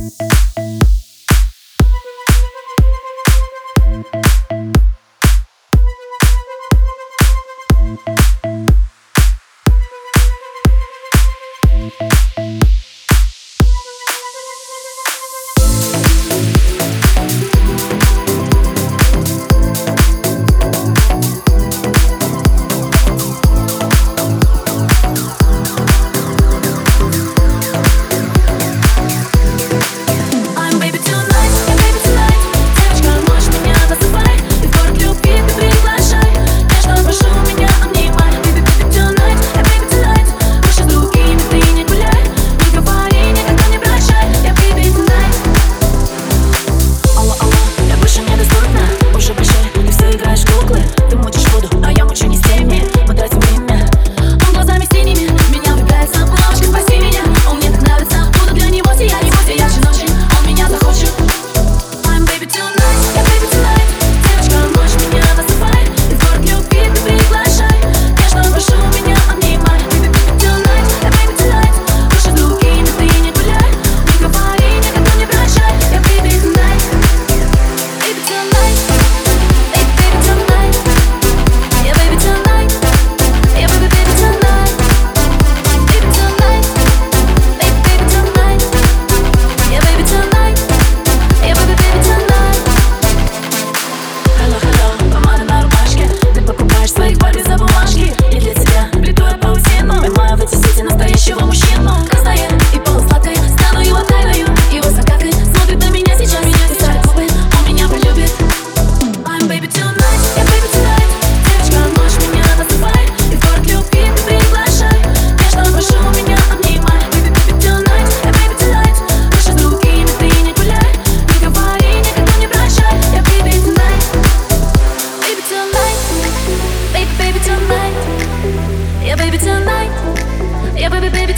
Thank Yeah, baby, baby.